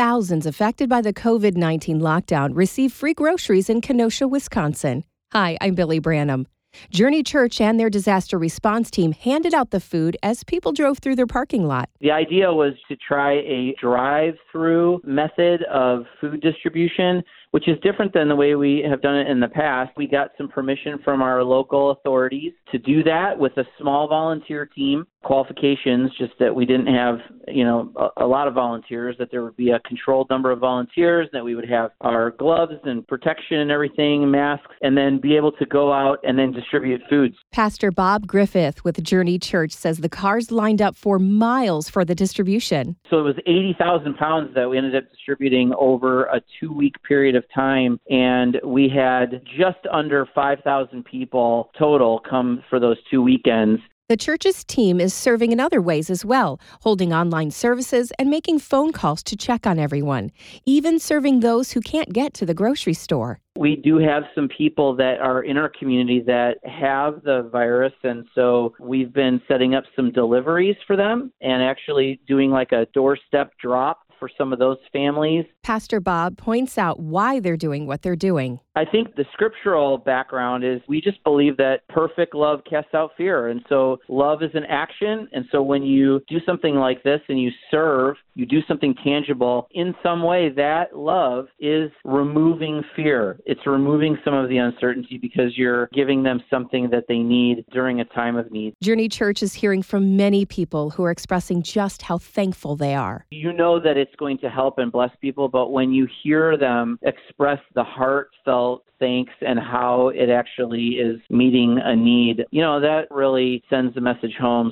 Thousands affected by the COVID 19 lockdown receive free groceries in Kenosha, Wisconsin. Hi, I'm Billy Branham. Journey Church and their disaster response team handed out the food as people drove through their parking lot. The idea was to try a drive through method of food distribution which is different than the way we have done it in the past. We got some permission from our local authorities to do that with a small volunteer team. Qualifications, just that we didn't have, you know, a, a lot of volunteers, that there would be a controlled number of volunteers, that we would have our gloves and protection and everything, masks, and then be able to go out and then distribute foods. Pastor Bob Griffith with Journey Church says the cars lined up for miles for the distribution. So it was 80,000 pounds that we ended up distributing over a two week period of time, and we had just under 5,000 people total come for those two weekends. The church's team is serving in other ways as well, holding online services and making phone calls to check on everyone, even serving those who can't get to the grocery store. We do have some people that are in our community that have the virus, and so we've been setting up some deliveries for them and actually doing like a doorstep drop for some of those families. Pastor Bob points out why they're doing what they're doing. I think the scriptural background is we just believe that perfect love casts out fear. And so love is an action. And so when you do something like this and you serve, you do something tangible, in some way that love is removing fear. It's removing some of the uncertainty because you're giving them something that they need during a time of need. Journey Church is hearing from many people who are expressing just how thankful they are. You know that it's going to help and bless people, but when you hear them express the heartfelt thanks and how it actually is meeting a need, you know, that really sends the message home.